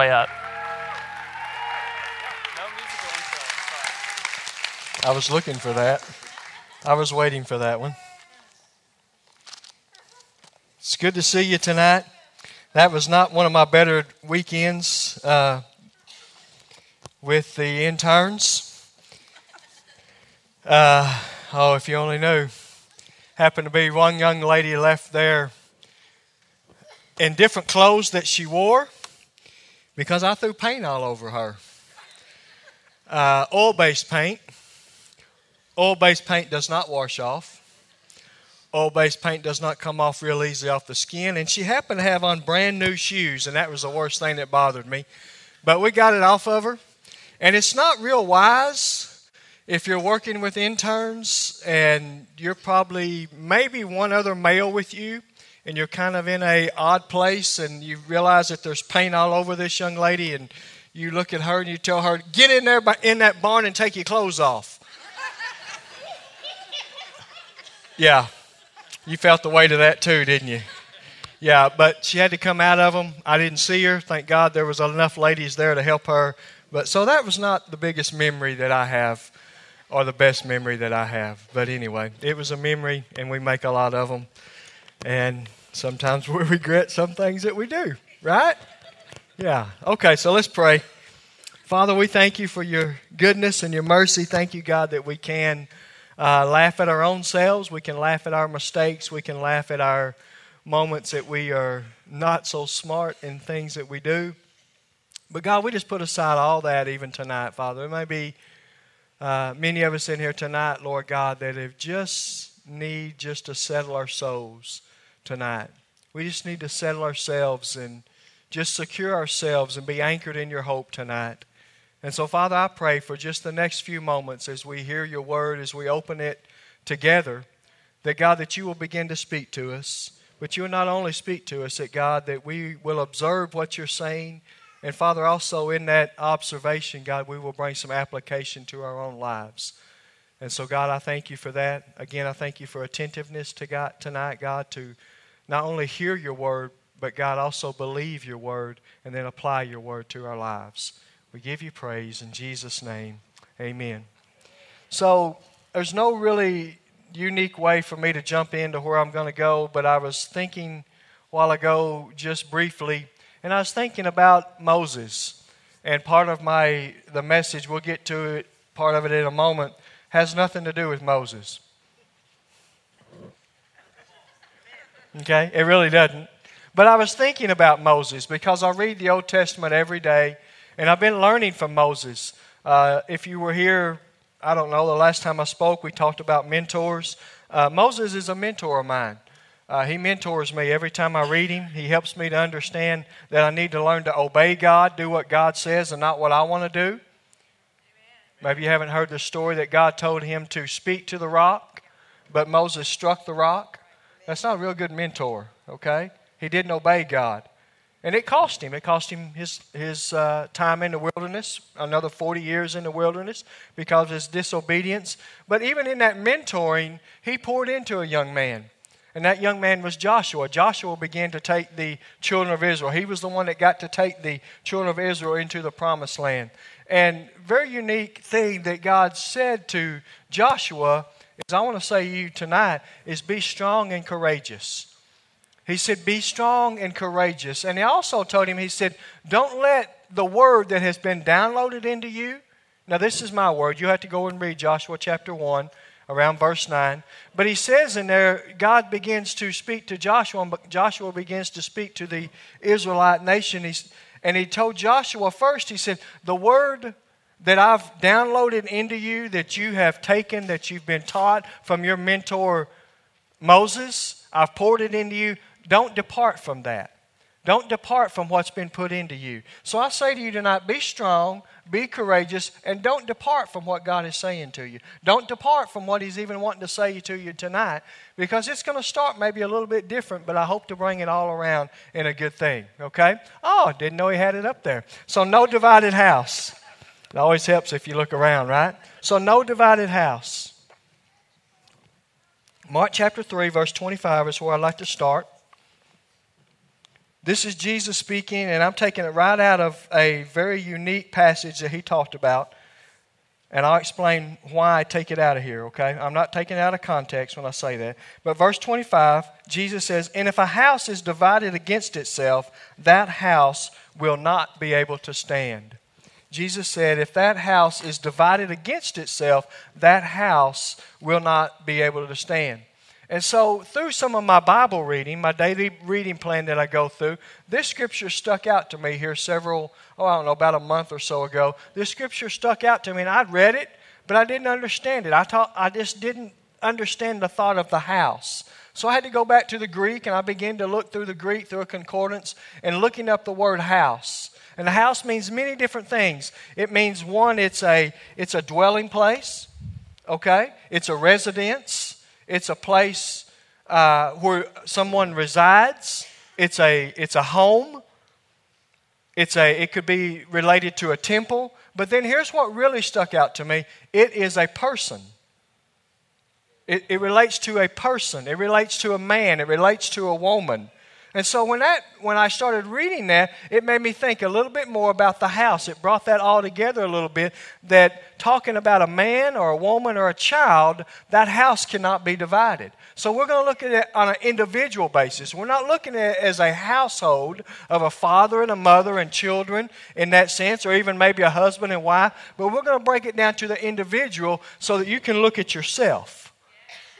way up. I was looking for that. I was waiting for that one. It's good to see you tonight. That was not one of my better weekends uh, with the interns. Uh, oh, if you only knew. Happened to be one young lady left there in different clothes that she wore because I threw paint all over her. Uh, oil based paint. Oil based paint does not wash off. Oil based paint does not come off real easy off the skin. And she happened to have on brand new shoes, and that was the worst thing that bothered me. But we got it off of her. And it's not real wise if you're working with interns and you're probably maybe one other male with you and you're kind of in a odd place and you realize that there's paint all over this young lady and you look at her and you tell her get in there in that barn and take your clothes off. Yeah. You felt the weight of that too didn't you? Yeah but she had to come out of them i didn't see her. Thank god there was enough ladies there to help her. But so that was not the biggest memory that i have or the best memory that i have. But anyway it was a memory and we make a lot of them and sometimes we regret some things that we do, right? Yeah. Okay, so let's pray. Father, we thank you for your goodness and your mercy. Thank you, God, that we can uh, laugh at our own selves. We can laugh at our mistakes. We can laugh at our moments that we are not so smart in things that we do. But God, we just put aside all that even tonight, Father. There may be uh, many of us in here tonight, Lord God, that have just need just to settle our souls tonight. We just need to settle ourselves and just secure ourselves and be anchored in your hope tonight. And so, Father, I pray for just the next few moments as we hear your word, as we open it together, that God, that you will begin to speak to us. But you will not only speak to us, that God, that we will observe what you're saying. And Father, also in that observation, God, we will bring some application to our own lives. And so, God, I thank you for that. Again, I thank you for attentiveness to God tonight, God, to not only hear your word, but God also believe your word and then apply your word to our lives. We give you praise in Jesus' name. Amen. So there's no really unique way for me to jump into where I'm going to go, but I was thinking while ago just briefly, and I was thinking about Moses. And part of my the message, we'll get to it, part of it in a moment, has nothing to do with Moses. Okay? It really doesn't. But I was thinking about Moses because I read the Old Testament every day, and I've been learning from Moses. Uh, if you were here, I don't know, the last time I spoke, we talked about mentors. Uh, Moses is a mentor of mine. Uh, he mentors me every time I read him. He helps me to understand that I need to learn to obey God, do what God says, and not what I want to do. Maybe you haven't heard the story that God told him to speak to the rock, but Moses struck the rock. That's not a real good mentor, okay? He didn't obey God. And it cost him. It cost him his, his uh, time in the wilderness, another 40 years in the wilderness because of his disobedience. But even in that mentoring, he poured into a young man. And that young man was Joshua. Joshua began to take the children of Israel. He was the one that got to take the children of Israel into the promised land. And very unique thing that God said to Joshua is I want to say to you tonight is be strong and courageous. He said, Be strong and courageous. And he also told him, He said, Don't let the word that has been downloaded into you. Now, this is my word. You have to go and read Joshua chapter 1, around verse 9. But he says in there, God begins to speak to Joshua, and Joshua begins to speak to the Israelite nation. He's, and he told Joshua first, he said, The word that I've downloaded into you, that you have taken, that you've been taught from your mentor Moses, I've poured it into you. Don't depart from that. Don't depart from what's been put into you. So I say to you tonight be strong, be courageous, and don't depart from what God is saying to you. Don't depart from what He's even wanting to say to you tonight because it's going to start maybe a little bit different, but I hope to bring it all around in a good thing. Okay? Oh, didn't know He had it up there. So, no divided house. It always helps if you look around, right? So, no divided house. Mark chapter 3, verse 25 is where I'd like to start. This is Jesus speaking, and I'm taking it right out of a very unique passage that he talked about. And I'll explain why I take it out of here, okay? I'm not taking it out of context when I say that. But verse 25, Jesus says, And if a house is divided against itself, that house will not be able to stand. Jesus said, If that house is divided against itself, that house will not be able to stand. And so, through some of my Bible reading, my daily reading plan that I go through, this scripture stuck out to me here several, oh, I don't know, about a month or so ago. This scripture stuck out to me, and I'd read it, but I didn't understand it. I, thought, I just didn't understand the thought of the house. So I had to go back to the Greek, and I began to look through the Greek through a concordance and looking up the word house. And a house means many different things. It means one, it's a it's a dwelling place, okay? It's a residence. It's a place uh, where someone resides. It's a, it's a home. It's a, it could be related to a temple. But then here's what really stuck out to me it is a person. It, it relates to a person, it relates to a man, it relates to a woman. And so when that when I started reading that, it made me think a little bit more about the house. It brought that all together a little bit that talking about a man or a woman or a child, that house cannot be divided. So we're going to look at it on an individual basis. We're not looking at it as a household of a father and a mother and children in that sense, or even maybe a husband and wife, but we're going to break it down to the individual so that you can look at yourself.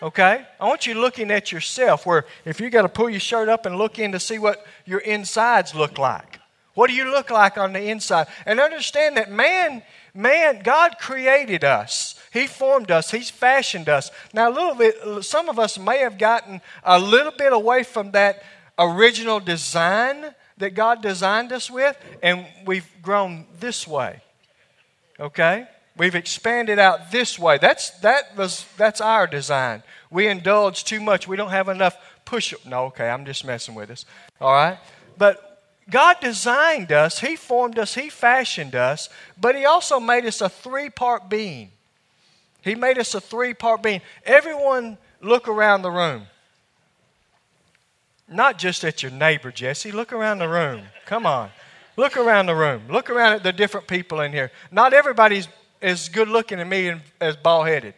Okay? I want you looking at yourself where if you got to pull your shirt up and look in to see what your insides look like. What do you look like on the inside? And understand that man, man, God created us. He formed us. He's fashioned us. Now, a little bit, some of us may have gotten a little bit away from that original design that God designed us with, and we've grown this way. Okay? We've expanded out this way. That's, that was, that's our design. We indulge too much. We don't have enough push. Up. No, okay, I'm just messing with us. All right? But God designed us, He formed us, He fashioned us, but He also made us a three part being. He made us a three part being. Everyone look around the room. Not just at your neighbor, Jesse. Look around the room. Come on. Look around the room. Look around at the different people in here. Not everybody's as good looking as me as bald headed.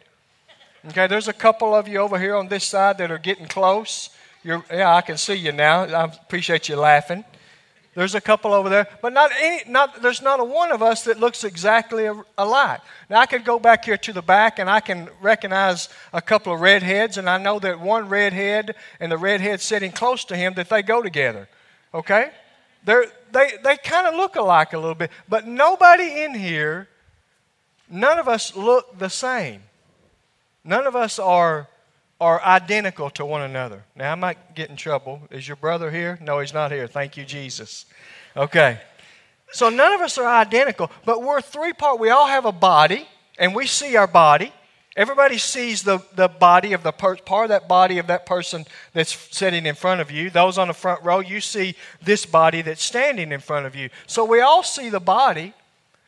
Okay, there's a couple of you over here on this side that are getting close. You're, yeah, I can see you now. I appreciate you laughing. There's a couple over there, but not any, not, there's not a one of us that looks exactly alike. Now, I could go back here to the back and I can recognize a couple of redheads, and I know that one redhead and the redhead sitting close to him, that they go together. Okay? They're, they they kind of look alike a little bit, but nobody in here none of us look the same. None of us are, are identical to one another. Now, I might get in trouble. Is your brother here? No, he's not here. Thank you, Jesus. Okay. So none of us are identical, but we're three part. We all have a body, and we see our body. Everybody sees the, the body of the per- part of that body of that person that's sitting in front of you. Those on the front row, you see this body that's standing in front of you. So we all see the body,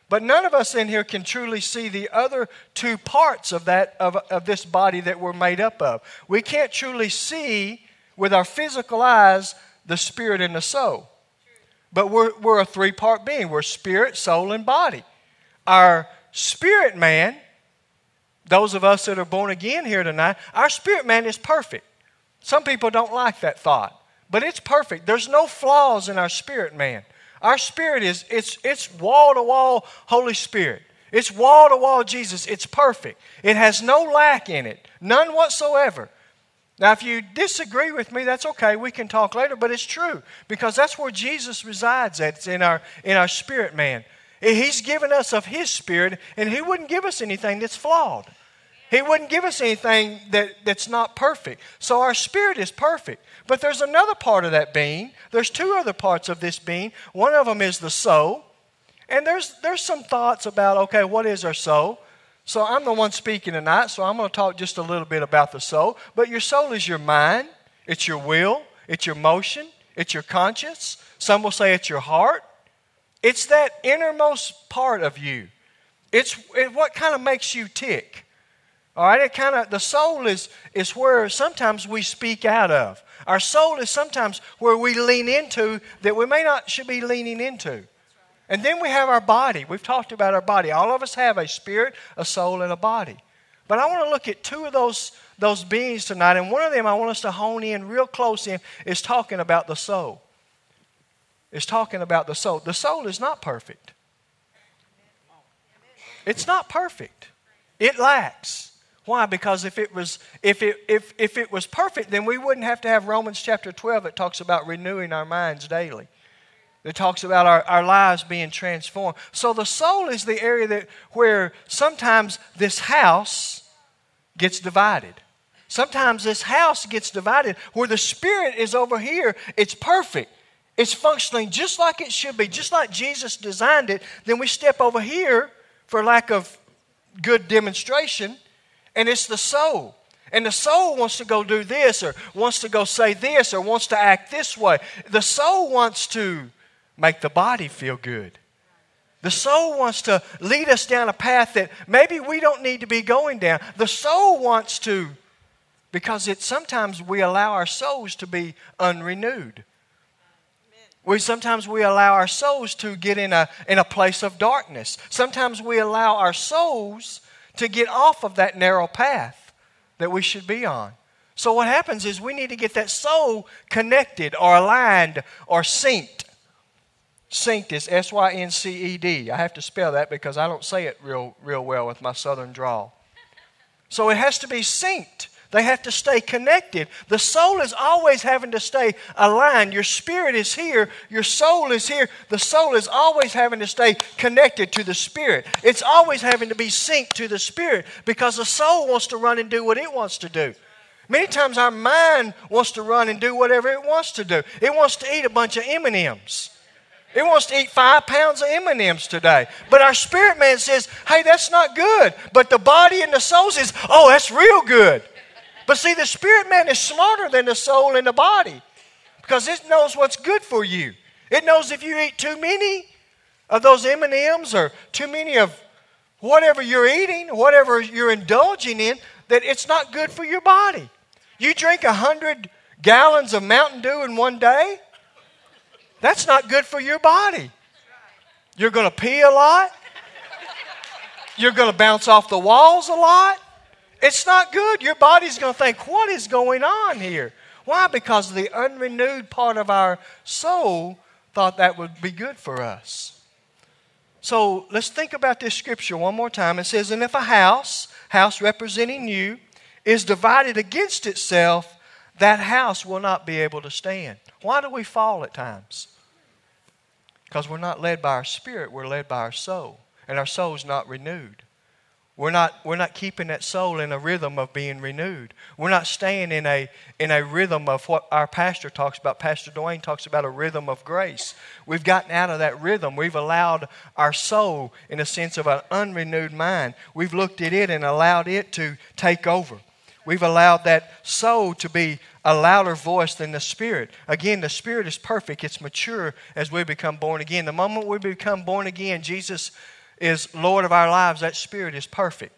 but none of us in here can truly see the other two parts of, that, of, of this body that we're made up of. We can't truly see with our physical eyes the spirit and the soul. But we're, we're a three part being we're spirit, soul, and body. Our spirit man, those of us that are born again here tonight, our spirit man is perfect. Some people don't like that thought, but it's perfect. There's no flaws in our spirit man. Our spirit is it's it's wall to wall Holy Spirit. It's wall to wall Jesus. It's perfect. It has no lack in it, none whatsoever. Now, if you disagree with me, that's okay. We can talk later, but it's true because that's where Jesus resides at. It's in our in our spirit man. He's given us of His Spirit, and He wouldn't give us anything that's flawed. He wouldn't give us anything that, that's not perfect. So our spirit is perfect. But there's another part of that being. There's two other parts of this being. One of them is the soul. And there's, there's some thoughts about, okay, what is our soul? So I'm the one speaking tonight, so I'm going to talk just a little bit about the soul. But your soul is your mind, it's your will, it's your motion, it's your conscience. Some will say it's your heart. It's that innermost part of you. It's it, what kind of makes you tick. All right, it kind of the soul is is where sometimes we speak out of. Our soul is sometimes where we lean into that we may not should be leaning into. And then we have our body. We've talked about our body. All of us have a spirit, a soul, and a body. But I want to look at two of those, those beings tonight, and one of them I want us to hone in real close in is talking about the soul. Is talking about the soul. The soul is not perfect. It's not perfect. It lacks. Why? Because if it was if it if if it was perfect, then we wouldn't have to have Romans chapter 12 that talks about renewing our minds daily. It talks about our, our lives being transformed. So the soul is the area that where sometimes this house gets divided. Sometimes this house gets divided where the spirit is over here, it's perfect. It's functioning just like it should be, just like Jesus designed it. Then we step over here for lack of good demonstration, and it's the soul. And the soul wants to go do this, or wants to go say this, or wants to act this way. The soul wants to make the body feel good. The soul wants to lead us down a path that maybe we don't need to be going down. The soul wants to, because it sometimes we allow our souls to be unrenewed. We sometimes we allow our souls to get in a, in a place of darkness. Sometimes we allow our souls to get off of that narrow path that we should be on. So what happens is we need to get that soul connected or aligned or synced. Synced is S Y N C E D. I have to spell that because I don't say it real real well with my southern drawl. So it has to be synced. They have to stay connected. The soul is always having to stay aligned. Your spirit is here, your soul is here. The soul is always having to stay connected to the spirit. It's always having to be synced to the spirit because the soul wants to run and do what it wants to do. Many times our mind wants to run and do whatever it wants to do. It wants to eat a bunch of M&Ms. It wants to eat five pounds of M&Ms today. But our spirit man says, hey, that's not good. But the body and the soul says, oh, that's real good. But see, the spirit man is smarter than the soul and the body because it knows what's good for you. It knows if you eat too many of those M&Ms or too many of whatever you're eating, whatever you're indulging in, that it's not good for your body. You drink a hundred gallons of Mountain Dew in one day, that's not good for your body. You're going to pee a lot. You're going to bounce off the walls a lot. It's not good. Your body's going to think, what is going on here? Why? Because the unrenewed part of our soul thought that would be good for us. So let's think about this scripture one more time. It says, And if a house, house representing you, is divided against itself, that house will not be able to stand. Why do we fall at times? Because we're not led by our spirit, we're led by our soul. And our soul's not renewed. We're not, we're not keeping that soul in a rhythm of being renewed. We're not staying in a, in a rhythm of what our pastor talks about. Pastor Dwayne talks about a rhythm of grace. We've gotten out of that rhythm. We've allowed our soul, in a sense of an unrenewed mind, we've looked at it and allowed it to take over. We've allowed that soul to be a louder voice than the spirit. Again, the spirit is perfect, it's mature as we become born again. The moment we become born again, Jesus is Lord of our lives, that Spirit is perfect.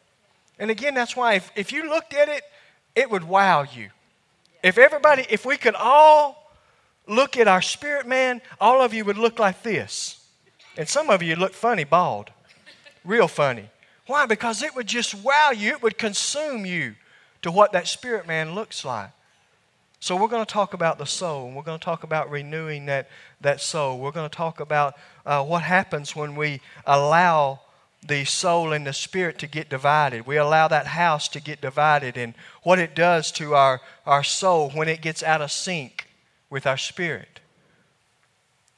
And again, that's why if, if you looked at it, it would wow you. If everybody, if we could all look at our spirit man, all of you would look like this. And some of you look funny, bald. Real funny. Why? Because it would just wow you, it would consume you to what that spirit man looks like. So we're going to talk about the soul, and we're going to talk about renewing that, that soul. We're going to talk about uh, what happens when we allow the soul and the spirit to get divided. We allow that house to get divided and what it does to our, our soul when it gets out of sync with our spirit.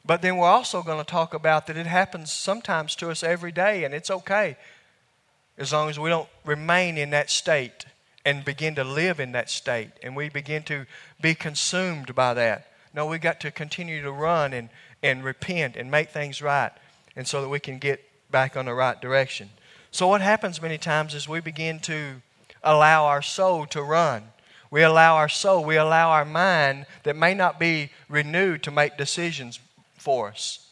But then we're also going to talk about that it happens sometimes to us every day, and it's okay as long as we don't remain in that state and begin to live in that state and we begin to be consumed by that. No, we got to continue to run and, and repent and make things right and so that we can get back on the right direction. So, what happens many times is we begin to allow our soul to run. We allow our soul, we allow our mind that may not be renewed to make decisions for us.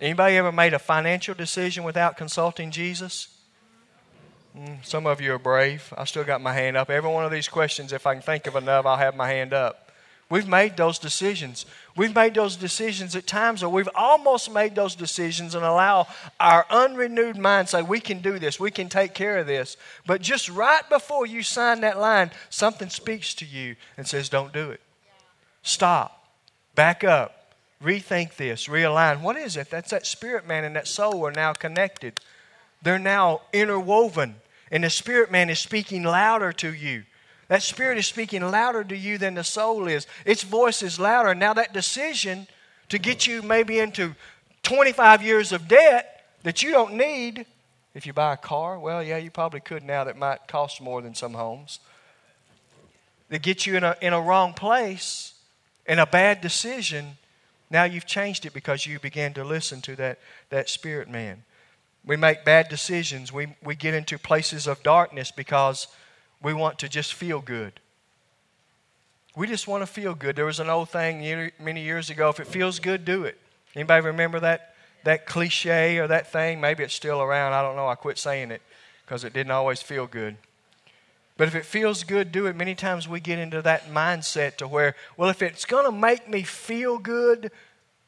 Anybody ever made a financial decision without consulting Jesus? Mm, some of you are brave. I still got my hand up. Every one of these questions, if I can think of enough, I'll have my hand up. We've made those decisions. We've made those decisions at times, or we've almost made those decisions and allow our unrenewed mind say, We can do this, we can take care of this. But just right before you sign that line, something speaks to you and says, Don't do it. Stop. Back up. Rethink this. Realign. What is it? That's that spirit man and that soul are now connected. They're now interwoven. And the spirit man is speaking louder to you. That spirit is speaking louder to you than the soul is. Its voice is louder. Now, that decision to get you maybe into 25 years of debt that you don't need, if you buy a car, well, yeah, you probably could now that might cost more than some homes. That get you in a, in a wrong place, in a bad decision, now you've changed it because you began to listen to that, that spirit man. We make bad decisions. We, we get into places of darkness because we want to just feel good. We just want to feel good. There was an old thing many years ago if it feels good, do it. Anybody remember that, that cliche or that thing? Maybe it's still around. I don't know. I quit saying it because it didn't always feel good. But if it feels good, do it. Many times we get into that mindset to where, well, if it's going to make me feel good,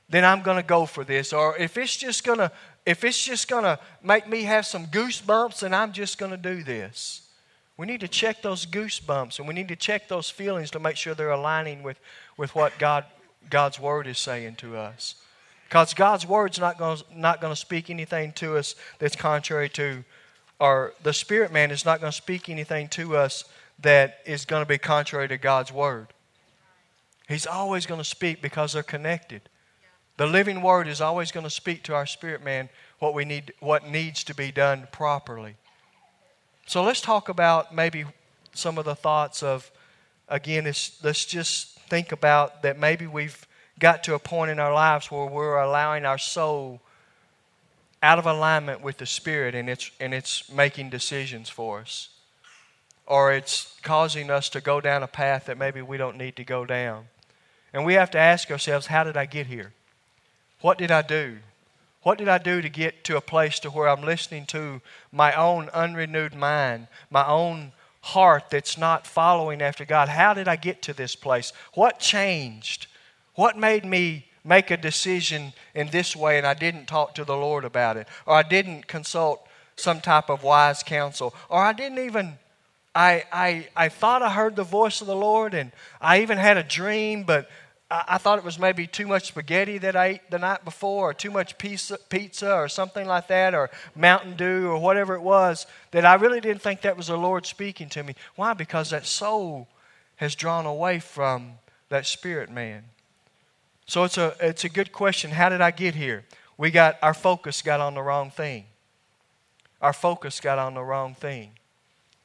then I'm going to go for this. Or if it's just going to if it's just going to make me have some goosebumps, then I'm just going to do this. We need to check those goosebumps and we need to check those feelings to make sure they're aligning with, with what God, God's Word is saying to us. Because God's Word's not going not to speak anything to us that's contrary to, or the Spirit man is not going to speak anything to us that is going to be contrary to God's Word. He's always going to speak because they're connected. The living word is always going to speak to our spirit man what we need what needs to be done properly. So let's talk about maybe some of the thoughts of again let's just think about that maybe we've got to a point in our lives where we're allowing our soul out of alignment with the spirit and it's and it's making decisions for us or it's causing us to go down a path that maybe we don't need to go down. And we have to ask ourselves, how did I get here? What did I do? What did I do to get to a place to where I'm listening to my own unrenewed mind, my own heart that's not following after God? How did I get to this place? What changed? What made me make a decision in this way and I didn't talk to the Lord about it? Or I didn't consult some type of wise counsel? Or I didn't even I, I, I thought I heard the voice of the Lord and I even had a dream, but I, thought it was maybe too much spaghetti that I ate the night before, or too much pizza, or something like that, or Mountain Dew, or whatever it was, that I really didn't think that was the Lord speaking to me. Why? Because that soul has drawn away from that spirit man. So it's a, it's a good question. How did I get here? We got our focus got on the wrong thing. Our focus got on the wrong thing.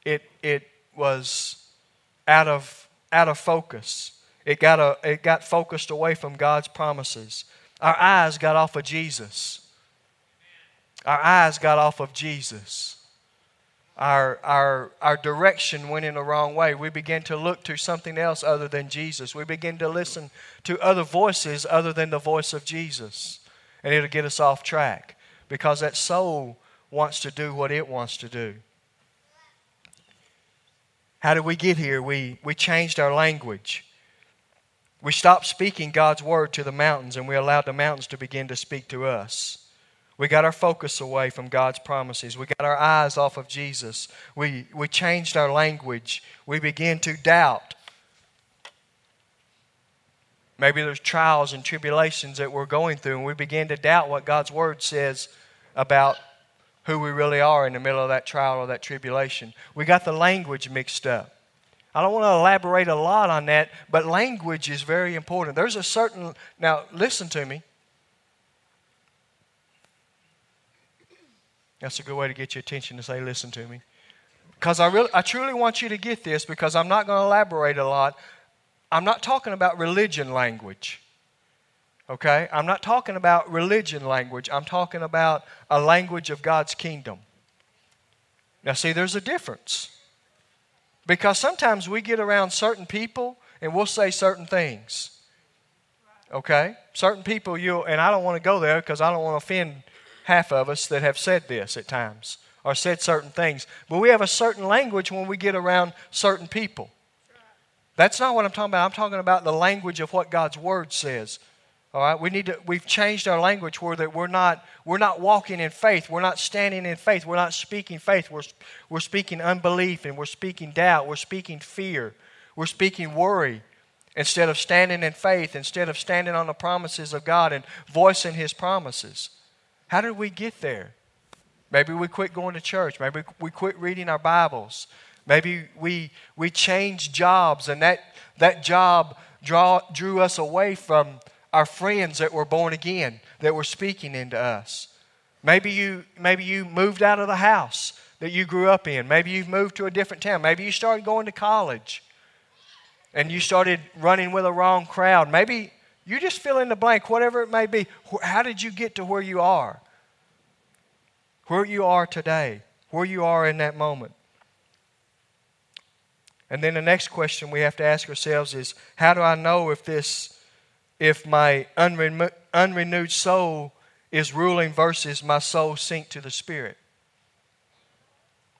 It, it was out of, out of focus. It got, a, it got focused away from God's promises. Our eyes got off of Jesus. Our eyes got off of Jesus. Our, our, our direction went in the wrong way. We began to look to something else other than Jesus. We began to listen to other voices other than the voice of Jesus. And it'll get us off track because that soul wants to do what it wants to do. How did we get here? We, we changed our language. We stopped speaking God's word to the mountains and we allowed the mountains to begin to speak to us. We got our focus away from God's promises. We got our eyes off of Jesus. We, we changed our language. We began to doubt. Maybe there's trials and tribulations that we're going through, and we begin to doubt what God's Word says about who we really are in the middle of that trial or that tribulation. We got the language mixed up. I don't want to elaborate a lot on that, but language is very important. There's a certain, now listen to me. That's a good way to get your attention to say, listen to me. Because I, really, I truly want you to get this because I'm not going to elaborate a lot. I'm not talking about religion language. Okay? I'm not talking about religion language. I'm talking about a language of God's kingdom. Now, see, there's a difference. Because sometimes we get around certain people and we'll say certain things. Okay? Certain people you and I don't want to go there because I don't want to offend half of us that have said this at times or said certain things. But we have a certain language when we get around certain people. That's not what I'm talking about. I'm talking about the language of what God's Word says. All right, we need to. We've changed our language where that we're not we're not walking in faith. We're not standing in faith. We're not speaking faith. We're we're speaking unbelief and we're speaking doubt. We're speaking fear. We're speaking worry instead of standing in faith. Instead of standing on the promises of God and voicing His promises. How did we get there? Maybe we quit going to church. Maybe we quit reading our Bibles. Maybe we we changed jobs and that that job draw, drew us away from our friends that were born again, that were speaking into us. Maybe you, maybe you moved out of the house that you grew up in. Maybe you've moved to a different town. Maybe you started going to college and you started running with a wrong crowd. Maybe you just fill in the blank, whatever it may be. How did you get to where you are? Where you are today, where you are in that moment. And then the next question we have to ask ourselves is how do I know if this if my unre- unrenewed soul is ruling versus my soul sync to the spirit.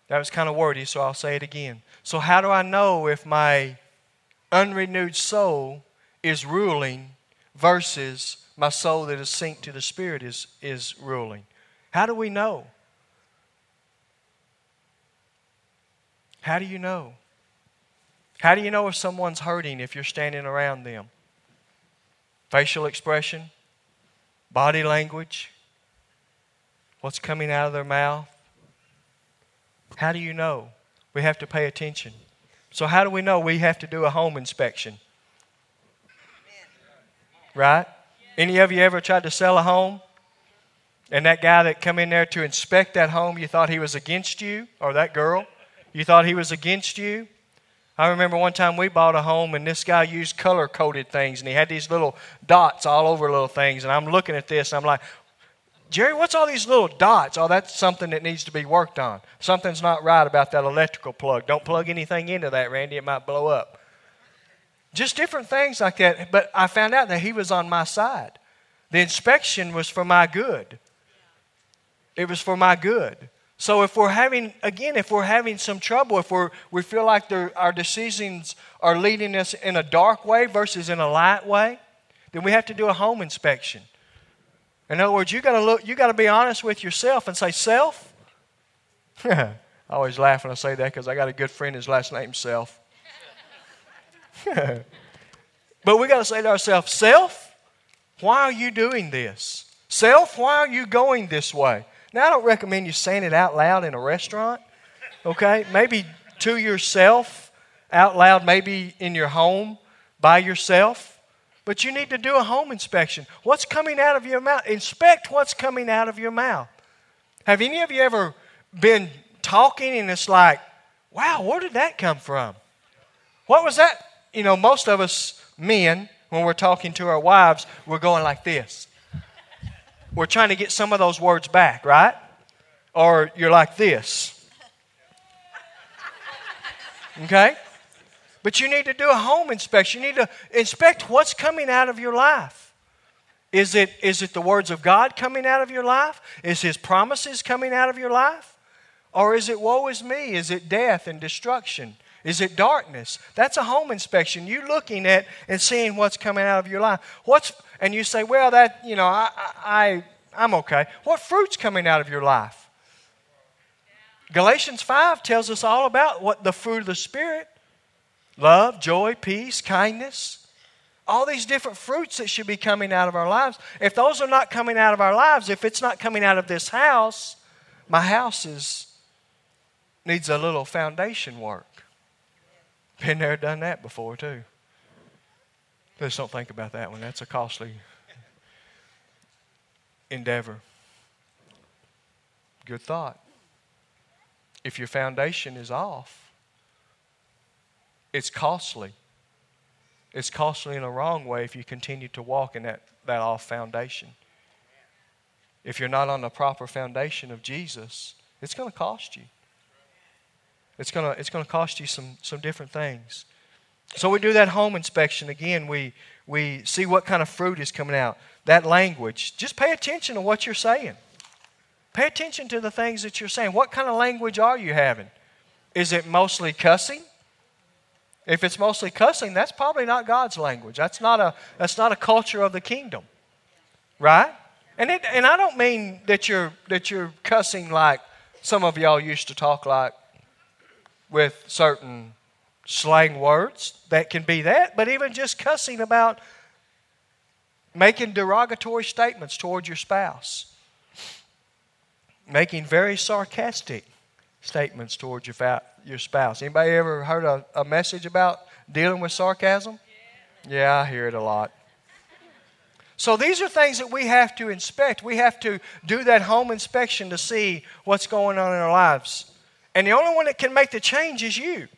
That was kind of wordy, so I'll say it again. So, how do I know if my unrenewed soul is ruling versus my soul that is sync to the spirit is, is ruling? How do we know? How do you know? How do you know if someone's hurting if you're standing around them? Facial expression, body language, what's coming out of their mouth. How do you know? We have to pay attention. So, how do we know? We have to do a home inspection. Right? Any of you ever tried to sell a home? And that guy that come in there to inspect that home, you thought he was against you, or that girl, you thought he was against you. I remember one time we bought a home and this guy used color coded things and he had these little dots all over little things. And I'm looking at this and I'm like, Jerry, what's all these little dots? Oh, that's something that needs to be worked on. Something's not right about that electrical plug. Don't plug anything into that, Randy. It might blow up. Just different things like that. But I found out that he was on my side. The inspection was for my good. It was for my good. So if we're having, again, if we're having some trouble, if we're, we feel like our decisions are leading us in a dark way versus in a light way, then we have to do a home inspection. In other words, you got to look, you got to be honest with yourself and say, "Self." I always laugh when I say that because I got a good friend. His last name's Self. but we got to say to ourselves, "Self, why are you doing this? Self, why are you going this way? Now, I don't recommend you saying it out loud in a restaurant, okay? Maybe to yourself, out loud, maybe in your home by yourself. But you need to do a home inspection. What's coming out of your mouth? Inspect what's coming out of your mouth. Have any of you ever been talking and it's like, wow, where did that come from? What was that? You know, most of us men, when we're talking to our wives, we're going like this we're trying to get some of those words back, right? Or you're like this. Okay? But you need to do a home inspection. You need to inspect what's coming out of your life. Is it, is it the words of God coming out of your life? Is His promises coming out of your life? Or is it woe is me? Is it death and destruction? Is it darkness? That's a home inspection. You looking at and seeing what's coming out of your life. What's and you say, well, that you know, I, I I'm okay. What fruit's coming out of your life? Galatians 5 tells us all about what the fruit of the Spirit love, joy, peace, kindness. All these different fruits that should be coming out of our lives. If those are not coming out of our lives, if it's not coming out of this house, my house is, needs a little foundation work. Been there, done that before, too. Just don't think about that one. That's a costly endeavor. Good thought. If your foundation is off, it's costly. It's costly in a wrong way if you continue to walk in that, that off foundation. If you're not on the proper foundation of Jesus, it's going to cost you. It's going to, it's going to cost you some, some different things. So we do that home inspection again. We, we see what kind of fruit is coming out. That language. Just pay attention to what you're saying. Pay attention to the things that you're saying. What kind of language are you having? Is it mostly cussing? If it's mostly cussing, that's probably not God's language. That's not a, that's not a culture of the kingdom. Right? And, it, and I don't mean that you're, that you're cussing like some of y'all used to talk like with certain slang words. That can be that. But even just cussing about making derogatory statements towards your spouse, making very sarcastic statements towards your, fa- your spouse. Anybody ever heard a, a message about dealing with sarcasm? Yeah, I hear it a lot. So these are things that we have to inspect. We have to do that home inspection to see what's going on in our lives. And the only one that can make the change is you.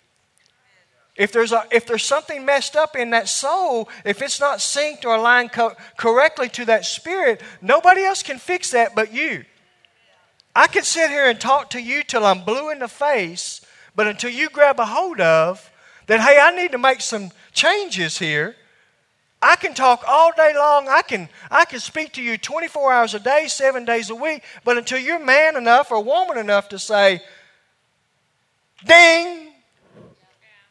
If there's, a, if there's something messed up in that soul, if it's not synced or aligned co- correctly to that spirit, nobody else can fix that but you. I can sit here and talk to you till I'm blue in the face, but until you grab a hold of that, hey, I need to make some changes here, I can talk all day long. I can, I can speak to you 24 hours a day, seven days a week, but until you're man enough or woman enough to say, ding,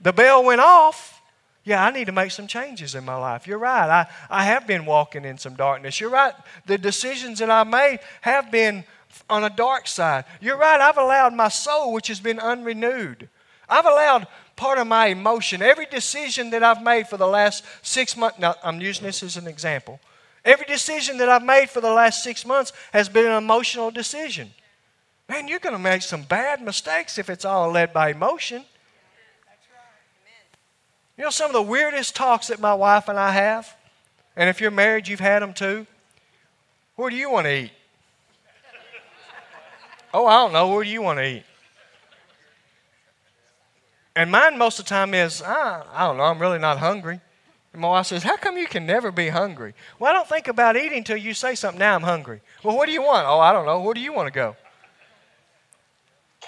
the bell went off. Yeah, I need to make some changes in my life. You're right. I, I have been walking in some darkness. You're right. The decisions that I made have been on a dark side. You're right. I've allowed my soul, which has been unrenewed, I've allowed part of my emotion. Every decision that I've made for the last six months, now I'm using this as an example. Every decision that I've made for the last six months has been an emotional decision. Man, you're going to make some bad mistakes if it's all led by emotion. You know some of the weirdest talks that my wife and I have? And if you're married, you've had them too. Where do you want to eat? Oh, I don't know. Where do you want to eat? And mine most of the time is, ah, I don't know, I'm really not hungry. And my wife says, How come you can never be hungry? Well, I don't think about eating until you say something, now I'm hungry. Well, what do you want? Oh, I don't know. Where do you want to go?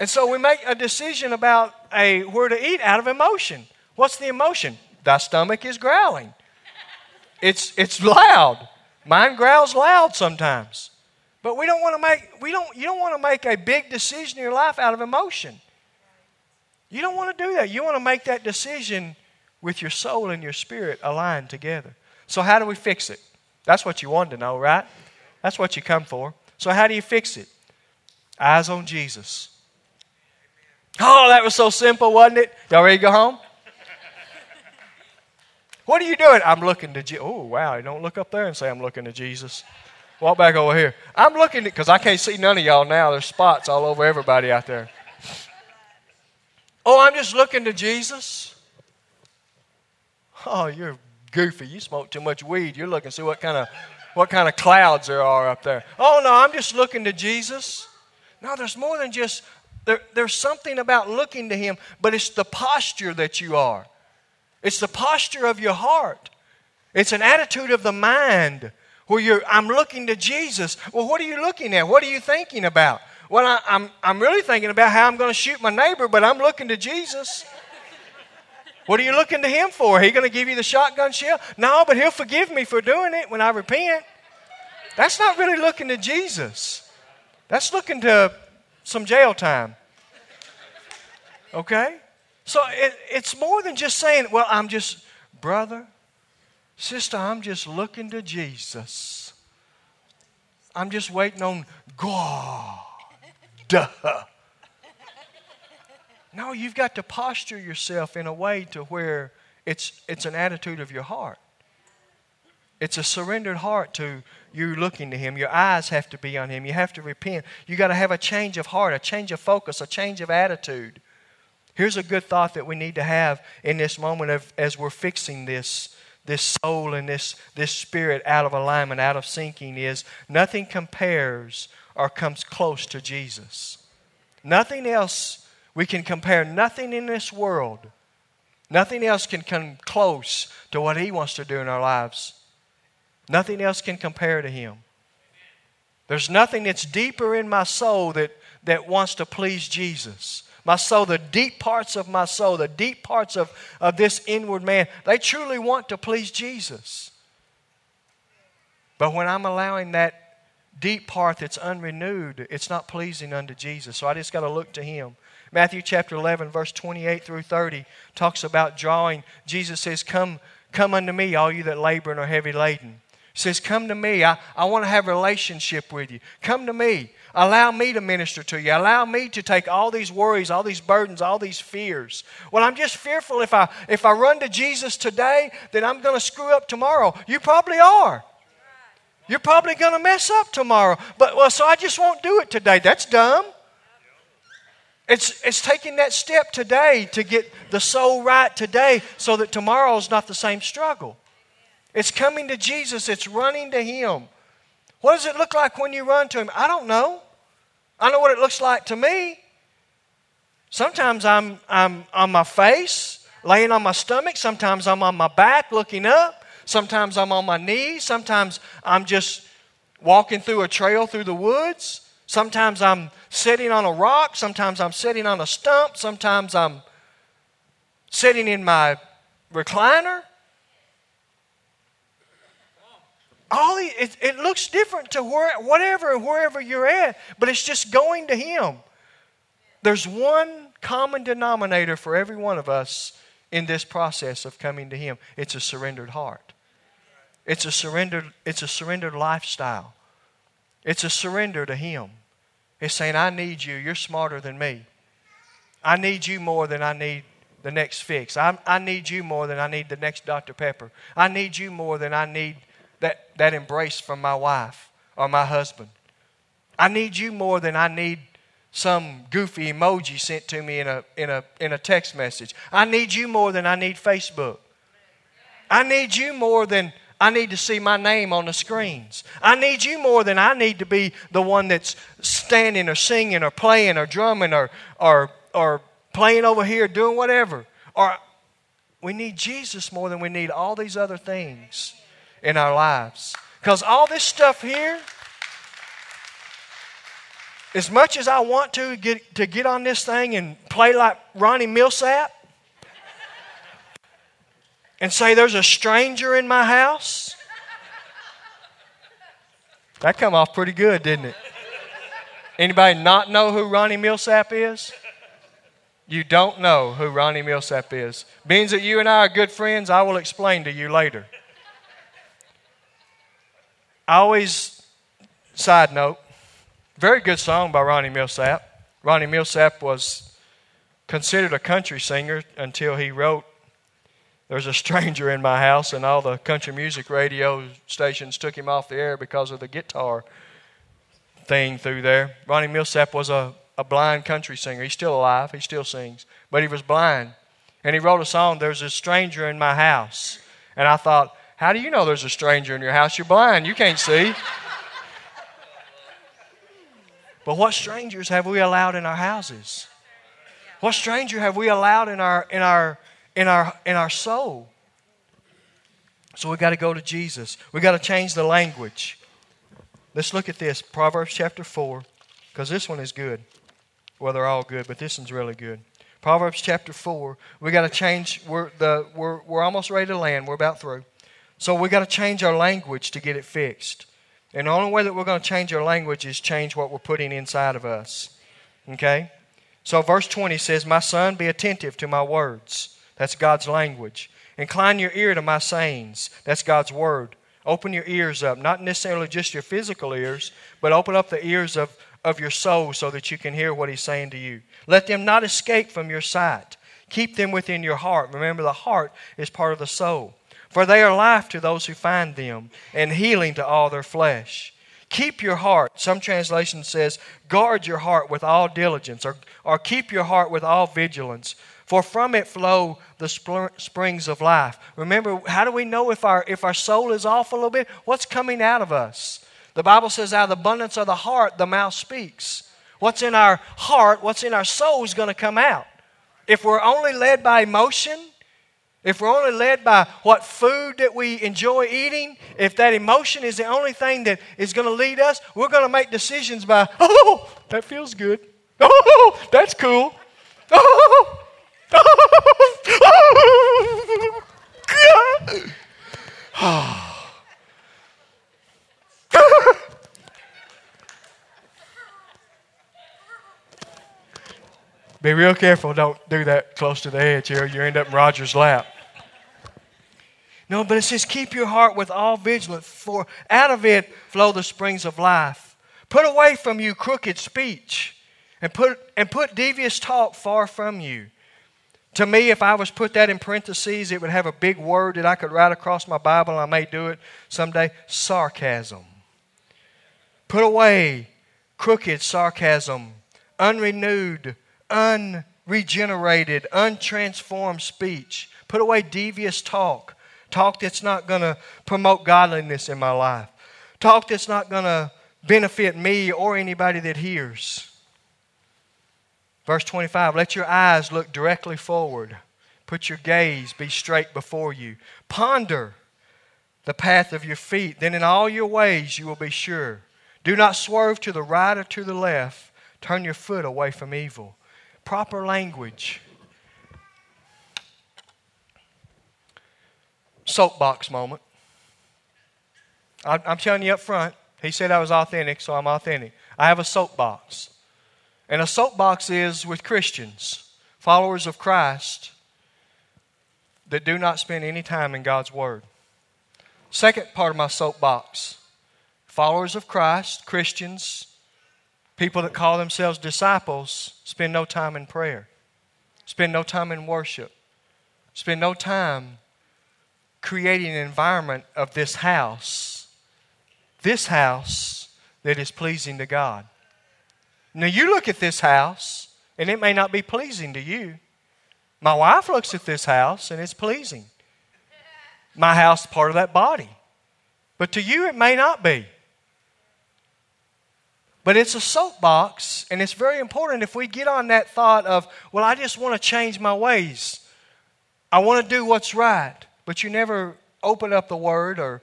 And so we make a decision about a where to eat out of emotion. What's the emotion? Thy stomach is growling. It's, it's loud. Mine growls loud sometimes. But we don't want to make we don't you don't want to make a big decision in your life out of emotion. You don't want to do that. You want to make that decision with your soul and your spirit aligned together. So how do we fix it? That's what you wanted to know, right? That's what you come for. So how do you fix it? Eyes on Jesus. Oh, that was so simple, wasn't it? Y'all ready to go home? What are you doing? I'm looking to Jesus. Oh, wow. Don't look up there and say, I'm looking to Jesus. Walk back over here. I'm looking because I can't see none of y'all now. There's spots all over everybody out there. Oh, I'm just looking to Jesus. Oh, you're goofy. You smoke too much weed. You're looking to see what kind of what kind of clouds there are up there. Oh no, I'm just looking to Jesus. No, there's more than just there, there's something about looking to him, but it's the posture that you are. It's the posture of your heart. It's an attitude of the mind where you're, I'm looking to Jesus. Well, what are you looking at? What are you thinking about? Well, I, I'm, I'm really thinking about how I'm going to shoot my neighbor, but I'm looking to Jesus. What are you looking to him for? He going to give you the shotgun shell? No, but he'll forgive me for doing it when I repent. That's not really looking to Jesus. That's looking to some jail time. Okay? So it, it's more than just saying, well, I'm just, brother, sister, I'm just looking to Jesus. I'm just waiting on God. No, you've got to posture yourself in a way to where it's, it's an attitude of your heart. It's a surrendered heart to you looking to Him. Your eyes have to be on Him. You have to repent. You got to have a change of heart, a change of focus, a change of attitude. Here's a good thought that we need to have in this moment of, as we're fixing this, this soul and this, this spirit out of alignment, out of syncing is nothing compares or comes close to Jesus. Nothing else, we can compare nothing in this world. Nothing else can come close to what He wants to do in our lives. Nothing else can compare to Him. There's nothing that's deeper in my soul that, that wants to please Jesus. My soul, the deep parts of my soul, the deep parts of, of this inward man, they truly want to please Jesus. But when I'm allowing that deep part that's unrenewed, it's not pleasing unto Jesus. So I just got to look to Him. Matthew chapter 11, verse 28 through 30, talks about drawing. Jesus says, Come, come unto me, all you that labor and are heavy laden. He says, Come to me. I, I want to have a relationship with you. Come to me. Allow me to minister to you. Allow me to take all these worries, all these burdens, all these fears. Well, I'm just fearful if I if I run to Jesus today, then I'm going to screw up tomorrow. You probably are. You're probably going to mess up tomorrow. But well, so I just won't do it today. That's dumb. It's, it's taking that step today to get the soul right today so that tomorrow is not the same struggle. It's coming to Jesus, it's running to Him. What does it look like when you run to Him? I don't know. I know what it looks like to me. Sometimes I'm, I'm on my face, laying on my stomach. Sometimes I'm on my back, looking up. Sometimes I'm on my knees. Sometimes I'm just walking through a trail through the woods. Sometimes I'm sitting on a rock. Sometimes I'm sitting on a stump. Sometimes I'm sitting in my recliner. All the, it, it looks different to where, whatever wherever you're at, but it's just going to Him. There's one common denominator for every one of us in this process of coming to Him. It's a surrendered heart. It's a surrendered, it's a surrendered lifestyle. It's a surrender to Him. It's saying, I need you. You're smarter than me. I need you more than I need the next fix. I, I need you more than I need the next Dr. Pepper. I need you more than I need that, that embrace from my wife or my husband. I need you more than I need some goofy emoji sent to me in a, in a, in a text message. I need you more than I need Facebook. I need you more than I need to see my name on the screens. I need you more than I need to be the one that's standing or singing or playing or drumming or, or, or playing over here, doing whatever. Or we need Jesus more than we need all these other things in our lives. Because all this stuff here, as much as I want to get, to get on this thing and play like Ronnie Milsap, and say there's a stranger in my house? That come off pretty good, didn't it? Anybody not know who Ronnie Milsap is? You don't know who Ronnie Milsap is. Being that you and I are good friends, I will explain to you later. I always, side note, very good song by Ronnie Milsap. Ronnie Milsap was considered a country singer until he wrote there's a stranger in my house, and all the country music radio stations took him off the air because of the guitar thing through there. Ronnie Milsap was a, a blind country singer. He's still alive, he still sings, but he was blind. And he wrote a song, There's a Stranger in My House. And I thought, How do you know there's a stranger in your house? You're blind, you can't see. but what strangers have we allowed in our houses? What stranger have we allowed in our, in our, in our, in our soul. So we got to go to Jesus. We got to change the language. Let's look at this Proverbs chapter 4, because this one is good. Well, they're all good, but this one's really good. Proverbs chapter 4. We got to change. We're, the, we're, we're almost ready to land. We're about through. So we got to change our language to get it fixed. And the only way that we're going to change our language is change what we're putting inside of us. Okay? So verse 20 says, My son, be attentive to my words that's God's language. Incline your ear to my sayings. That's God's word. Open your ears up, not necessarily just your physical ears, but open up the ears of, of your soul so that you can hear what He's saying to you. Let them not escape from your sight. Keep them within your heart. Remember, the heart is part of the soul. For they are life to those who find them, and healing to all their flesh. Keep your heart. Some translation says, guard your heart with all diligence, or, or keep your heart with all vigilance for from it flow the springs of life. Remember, how do we know if our, if our soul is off a little bit? What's coming out of us? The Bible says, out of the abundance of the heart, the mouth speaks. What's in our heart, what's in our soul is going to come out. If we're only led by emotion, if we're only led by what food that we enjoy eating, if that emotion is the only thing that is going to lead us, we're going to make decisions by, oh, that feels good. Oh, that's cool. Oh, oh, oh, Be real careful. Don't do that close to the edge here. You end up in Roger's lap. No, but it says, keep your heart with all vigilance, for out of it flow the springs of life. Put away from you crooked speech, and put, and put devious talk far from you. To me, if I was put that in parentheses, it would have a big word that I could write across my Bible, and I may do it someday sarcasm. Put away crooked sarcasm, unrenewed, unregenerated, untransformed speech. Put away devious talk Talk that's not going to promote godliness in my life. Talk that's not going to benefit me or anybody that hears. Verse 25 Let your eyes look directly forward. Put your gaze be straight before you. Ponder the path of your feet. Then in all your ways you will be sure. Do not swerve to the right or to the left. Turn your foot away from evil. Proper language. Soapbox moment. I'm telling you up front, he said I was authentic, so I'm authentic. I have a soapbox. And a soapbox is with Christians, followers of Christ, that do not spend any time in God's Word. Second part of my soapbox followers of Christ, Christians, people that call themselves disciples, spend no time in prayer, spend no time in worship, spend no time creating an environment of this house, this house that is pleasing to God. Now, you look at this house, and it may not be pleasing to you. My wife looks at this house, and it's pleasing. My house is part of that body. But to you, it may not be. But it's a soapbox, and it's very important if we get on that thought of, well, I just want to change my ways. I want to do what's right but you never open up the Word or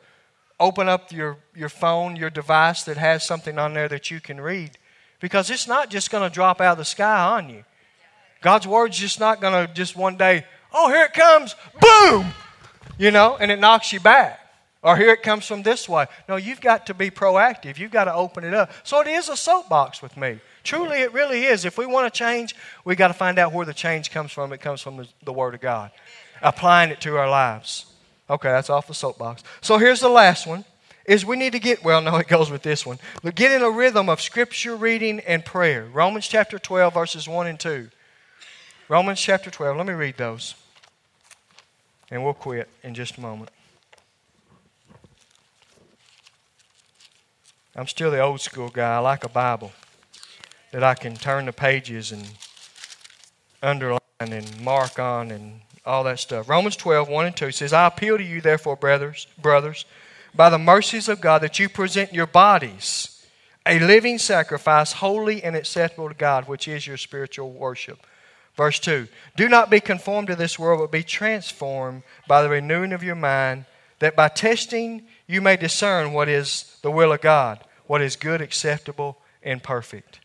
open up your, your phone, your device that has something on there that you can read. Because it's not just going to drop out of the sky on you. God's Word's just not going to just one day, oh, here it comes, boom, you know, and it knocks you back. Or here it comes from this way. No, you've got to be proactive. You've got to open it up. So it is a soapbox with me. Truly, it really is. If we want to change, we've got to find out where the change comes from. It comes from the, the Word of God applying it to our lives. Okay, that's off the soapbox. So here's the last one is we need to get well no it goes with this one. But get in a rhythm of scripture reading and prayer. Romans chapter 12 verses 1 and 2 romans chapter 12 let me read those. And we'll quit in just a moment. I'm still the old school guy. I like a bible that i can turn the pages and underline and mark on and all that stuff. Romans 12, 1 and 2 says, I appeal to you, therefore, brothers, brothers, by the mercies of God, that you present your bodies a living sacrifice, holy and acceptable to God, which is your spiritual worship. Verse 2 Do not be conformed to this world, but be transformed by the renewing of your mind, that by testing you may discern what is the will of God, what is good, acceptable, and perfect.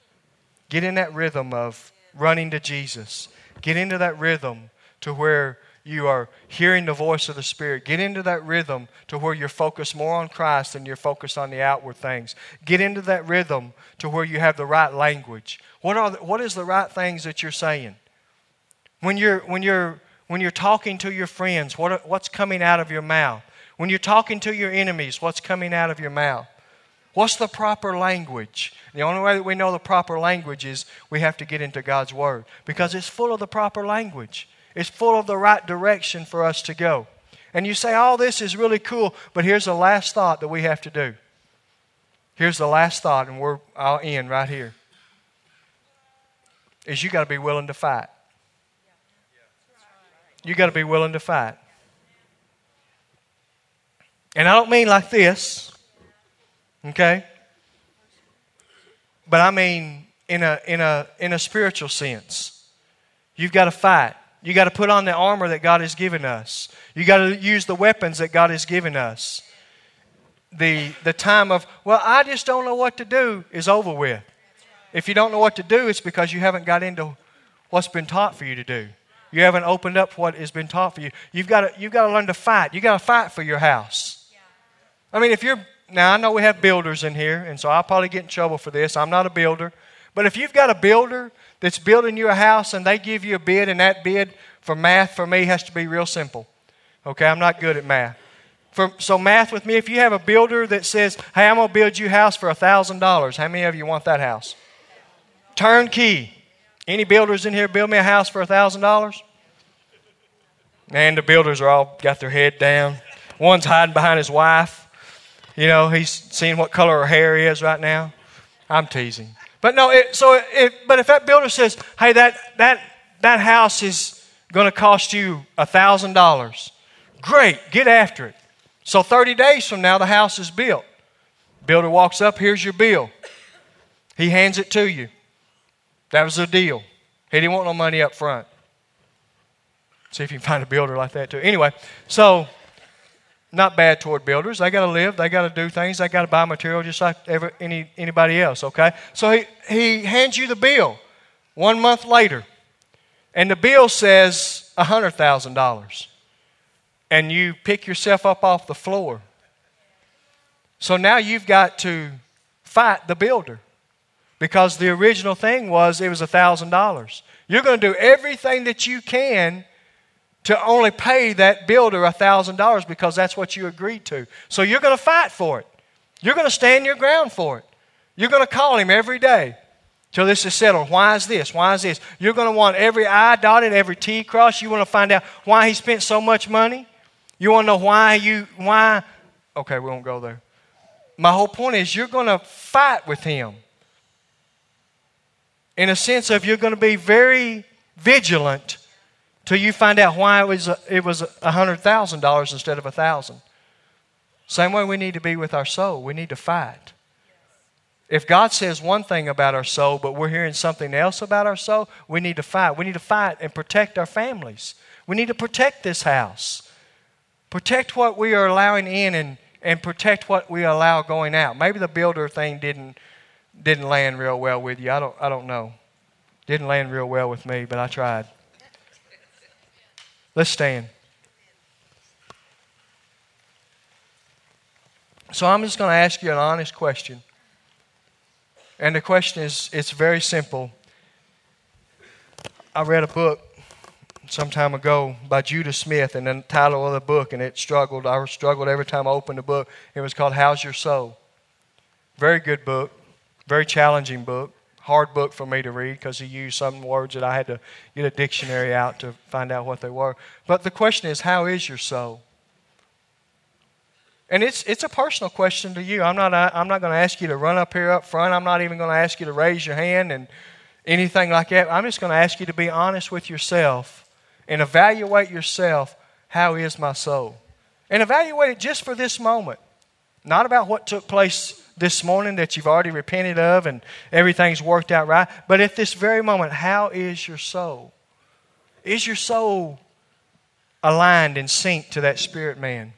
Get in that rhythm of running to Jesus. Get into that rhythm to where you are hearing the voice of the Spirit. Get into that rhythm to where you're focused more on Christ than you're focused on the outward things. Get into that rhythm to where you have the right language. What, are the, what is the right things that you're saying? When you're, when you're, when you're talking to your friends, what, what's coming out of your mouth? When you're talking to your enemies, what's coming out of your mouth? What's the proper language? The only way that we know the proper language is we have to get into God's Word because it's full of the proper language. It's full of the right direction for us to go. And you say, all this is really cool, but here's the last thought that we have to do. Here's the last thought, and we're, I'll end right here. Is you got to be willing to fight. You got to be willing to fight. And I don't mean like this, okay? But I mean in a, in a, in a spiritual sense. You've got to fight. You got to put on the armor that God has given us. You got to use the weapons that God has given us. The, the time of, well, I just don't know what to do is over with. If you don't know what to do, it's because you haven't got into what's been taught for you to do. You haven't opened up what has been taught for you. You've got to, you've got to learn to fight. You've got to fight for your house. I mean, if you're, now I know we have builders in here, and so I'll probably get in trouble for this. I'm not a builder. But if you've got a builder that's building you a house and they give you a bid, and that bid for math for me has to be real simple. Okay, I'm not good at math. For, so, math with me, if you have a builder that says, hey, I'm going to build you a house for $1,000, how many of you want that house? Turnkey. Any builders in here build me a house for $1,000? And the builders are all got their head down. One's hiding behind his wife. You know, he's seeing what color her hair is right now. I'm teasing. But no, it, so it, but if that builder says, hey, that, that, that house is going to cost you $1,000, great, get after it. So 30 days from now, the house is built. Builder walks up, here's your bill. He hands it to you. That was the deal. He didn't want no money up front. See if you can find a builder like that too. Anyway, so not bad toward builders. They got to live. They got to do things. They got to buy material just like any, anybody else. Okay. So he, he hands you the bill one month later, and the bill says hundred thousand dollars, and you pick yourself up off the floor. So now you've got to fight the builder because the original thing was it was $1,000. You're going to do everything that you can to only pay that builder $1,000 because that's what you agreed to. So you're going to fight for it. You're going to stand your ground for it. You're going to call him every day till this is settled. Why is this? Why is this? You're going to want every I dotted, every T crossed. You want to find out why he spent so much money. You want to know why you, why. Okay, we won't go there. My whole point is you're going to fight with him in a sense of you're going to be very vigilant till you find out why it was it was hundred thousand dollars instead of a thousand. Same way we need to be with our soul. We need to fight. If God says one thing about our soul, but we're hearing something else about our soul, we need to fight. We need to fight and protect our families. We need to protect this house. Protect what we are allowing in and, and protect what we allow going out. Maybe the builder thing didn't didn't land real well with you. I don't, I don't know. Didn't land real well with me, but I tried. Let's stand. So I'm just going to ask you an honest question. And the question is it's very simple. I read a book some time ago by Judah Smith, and the title of the book, and it struggled. I struggled every time I opened the book. It was called How's Your Soul? Very good book. Very challenging book. Hard book for me to read because he used some words that I had to get a dictionary out to find out what they were. But the question is, how is your soul? And it's, it's a personal question to you. I'm not, I'm not going to ask you to run up here up front. I'm not even going to ask you to raise your hand and anything like that. I'm just going to ask you to be honest with yourself and evaluate yourself. How is my soul? And evaluate it just for this moment, not about what took place this morning that you've already repented of and everything's worked out right. But at this very moment, how is your soul? Is your soul aligned and synced to that spirit man?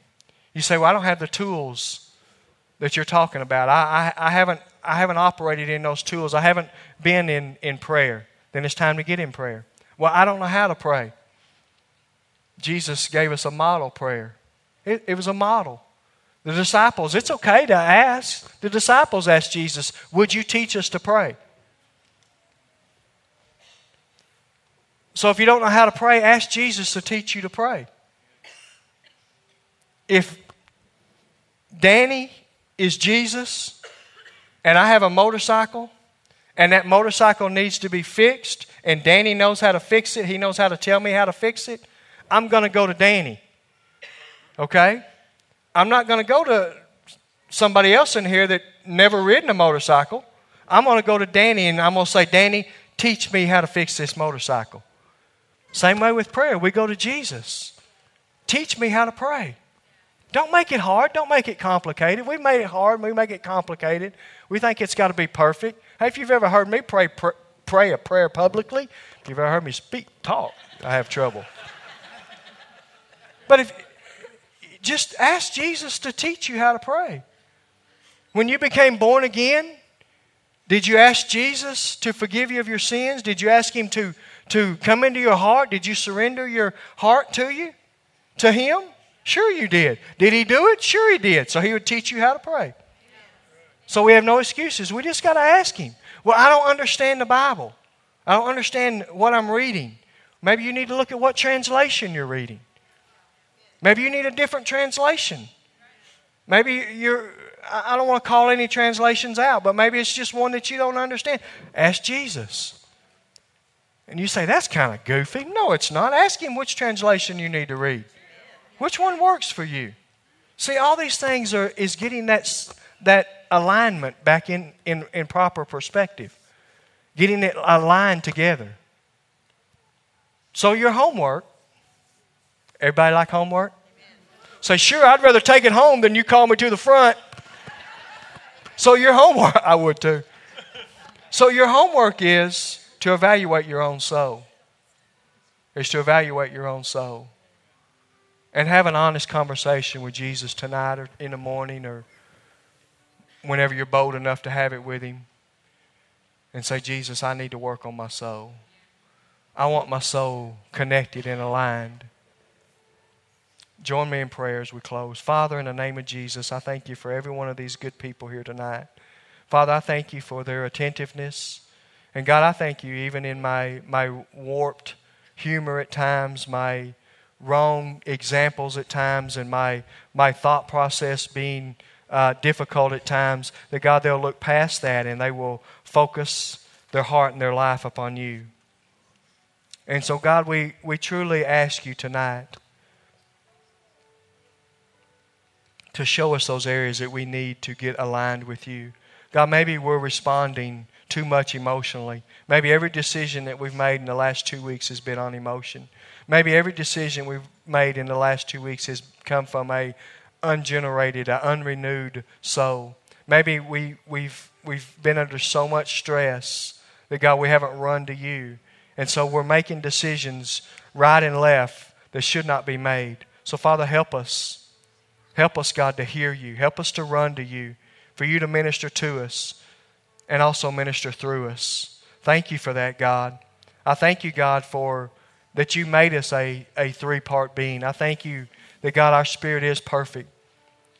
You say, Well, I don't have the tools that you're talking about. I, I, I, haven't, I haven't operated in those tools. I haven't been in, in prayer. Then it's time to get in prayer. Well, I don't know how to pray. Jesus gave us a model prayer, it, it was a model. The disciples, it's okay to ask. The disciples asked Jesus, Would you teach us to pray? So if you don't know how to pray, ask Jesus to teach you to pray. If Danny is Jesus and I have a motorcycle and that motorcycle needs to be fixed and Danny knows how to fix it, he knows how to tell me how to fix it, I'm going to go to Danny. Okay? I'm not going to go to somebody else in here that never ridden a motorcycle. I'm going to go to Danny and I'm going to say, Danny, teach me how to fix this motorcycle. Same way with prayer. We go to Jesus. Teach me how to pray. Don't make it hard. Don't make it complicated. We made it hard. We make it complicated. We think it's got to be perfect. Hey, if you've ever heard me pray, pr- pray a prayer publicly, if you've ever heard me speak, talk, I have trouble. But if, just ask Jesus to teach you how to pray. When you became born again, did you ask Jesus to forgive you of your sins? Did you ask Him to, to come into your heart? Did you surrender your heart to you, to Him? Sure, you did. Did He do it? Sure, He did. So He would teach you how to pray. So we have no excuses. We just got to ask Him. Well, I don't understand the Bible. I don't understand what I'm reading. Maybe you need to look at what translation you're reading. Maybe you need a different translation. Maybe you're, I don't want to call any translations out, but maybe it's just one that you don't understand. Ask Jesus. And you say, that's kind of goofy. No, it's not. Ask him which translation you need to read. Which one works for you? See, all these things are is getting that, that alignment back in, in, in proper perspective, getting it aligned together. So your homework, everybody like homework? Say, sure, I'd rather take it home than you call me to the front. So your homework, I would too. So your homework is to evaluate your own soul. Is to evaluate your own soul. And have an honest conversation with Jesus tonight or in the morning or whenever you're bold enough to have it with Him. And say, Jesus, I need to work on my soul. I want my soul connected and aligned. Join me in prayer as we close. Father, in the name of Jesus, I thank you for every one of these good people here tonight. Father, I thank you for their attentiveness. And God, I thank you even in my, my warped humor at times, my wrong examples at times, and my, my thought process being uh, difficult at times, that God, they'll look past that and they will focus their heart and their life upon you. And so, God, we, we truly ask you tonight to show us those areas that we need to get aligned with you. God, maybe we're responding too much emotionally. Maybe every decision that we've made in the last two weeks has been on emotion. Maybe every decision we've made in the last two weeks has come from a ungenerated, a unrenewed soul. Maybe we, we've, we've been under so much stress that, God, we haven't run to you. And so we're making decisions right and left that should not be made. So, Father, help us. Help us, God, to hear you. Help us to run to you, for you to minister to us and also minister through us. Thank you for that, God. I thank you, God, for that you made us a, a three part being. I thank you that, God, our spirit is perfect.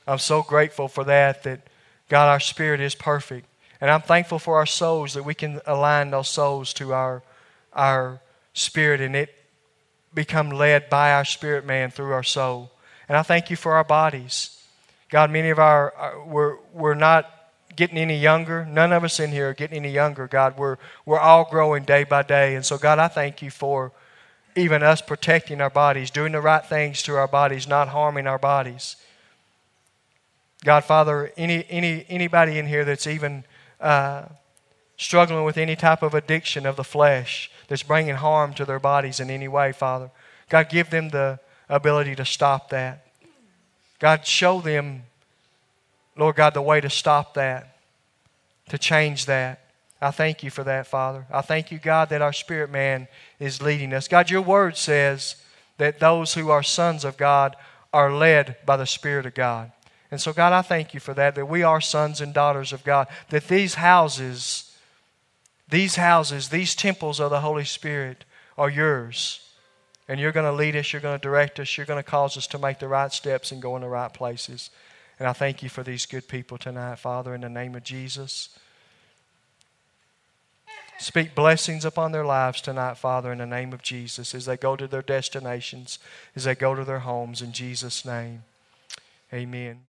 I'm so grateful for that, that, God, our spirit is perfect. And I'm thankful for our souls that we can align those souls to our, our spirit and it become led by our spirit man through our soul. And I thank you for our bodies. God, many of our, our we're, we're not getting any younger. None of us in here are getting any younger, God. We're, we're all growing day by day. And so, God, I thank you for even us protecting our bodies, doing the right things to our bodies, not harming our bodies. God, Father, any, any, anybody in here that's even uh, struggling with any type of addiction of the flesh that's bringing harm to their bodies in any way, Father, God, give them the ability to stop that. God, show them Lord God, the way to stop that, to change that. I thank you for that, Father. I thank you, God, that our spirit man is leading us. God, your word says that those who are sons of God are led by the Spirit of God. And so, God, I thank you for that, that we are sons and daughters of God, that these houses, these houses, these temples of the Holy Spirit are yours. And you're going to lead us, you're going to direct us, you're going to cause us to make the right steps and go in the right places. And I thank you for these good people tonight, Father, in the name of Jesus. Speak blessings upon their lives tonight, Father, in the name of Jesus, as they go to their destinations, as they go to their homes, in Jesus' name. Amen.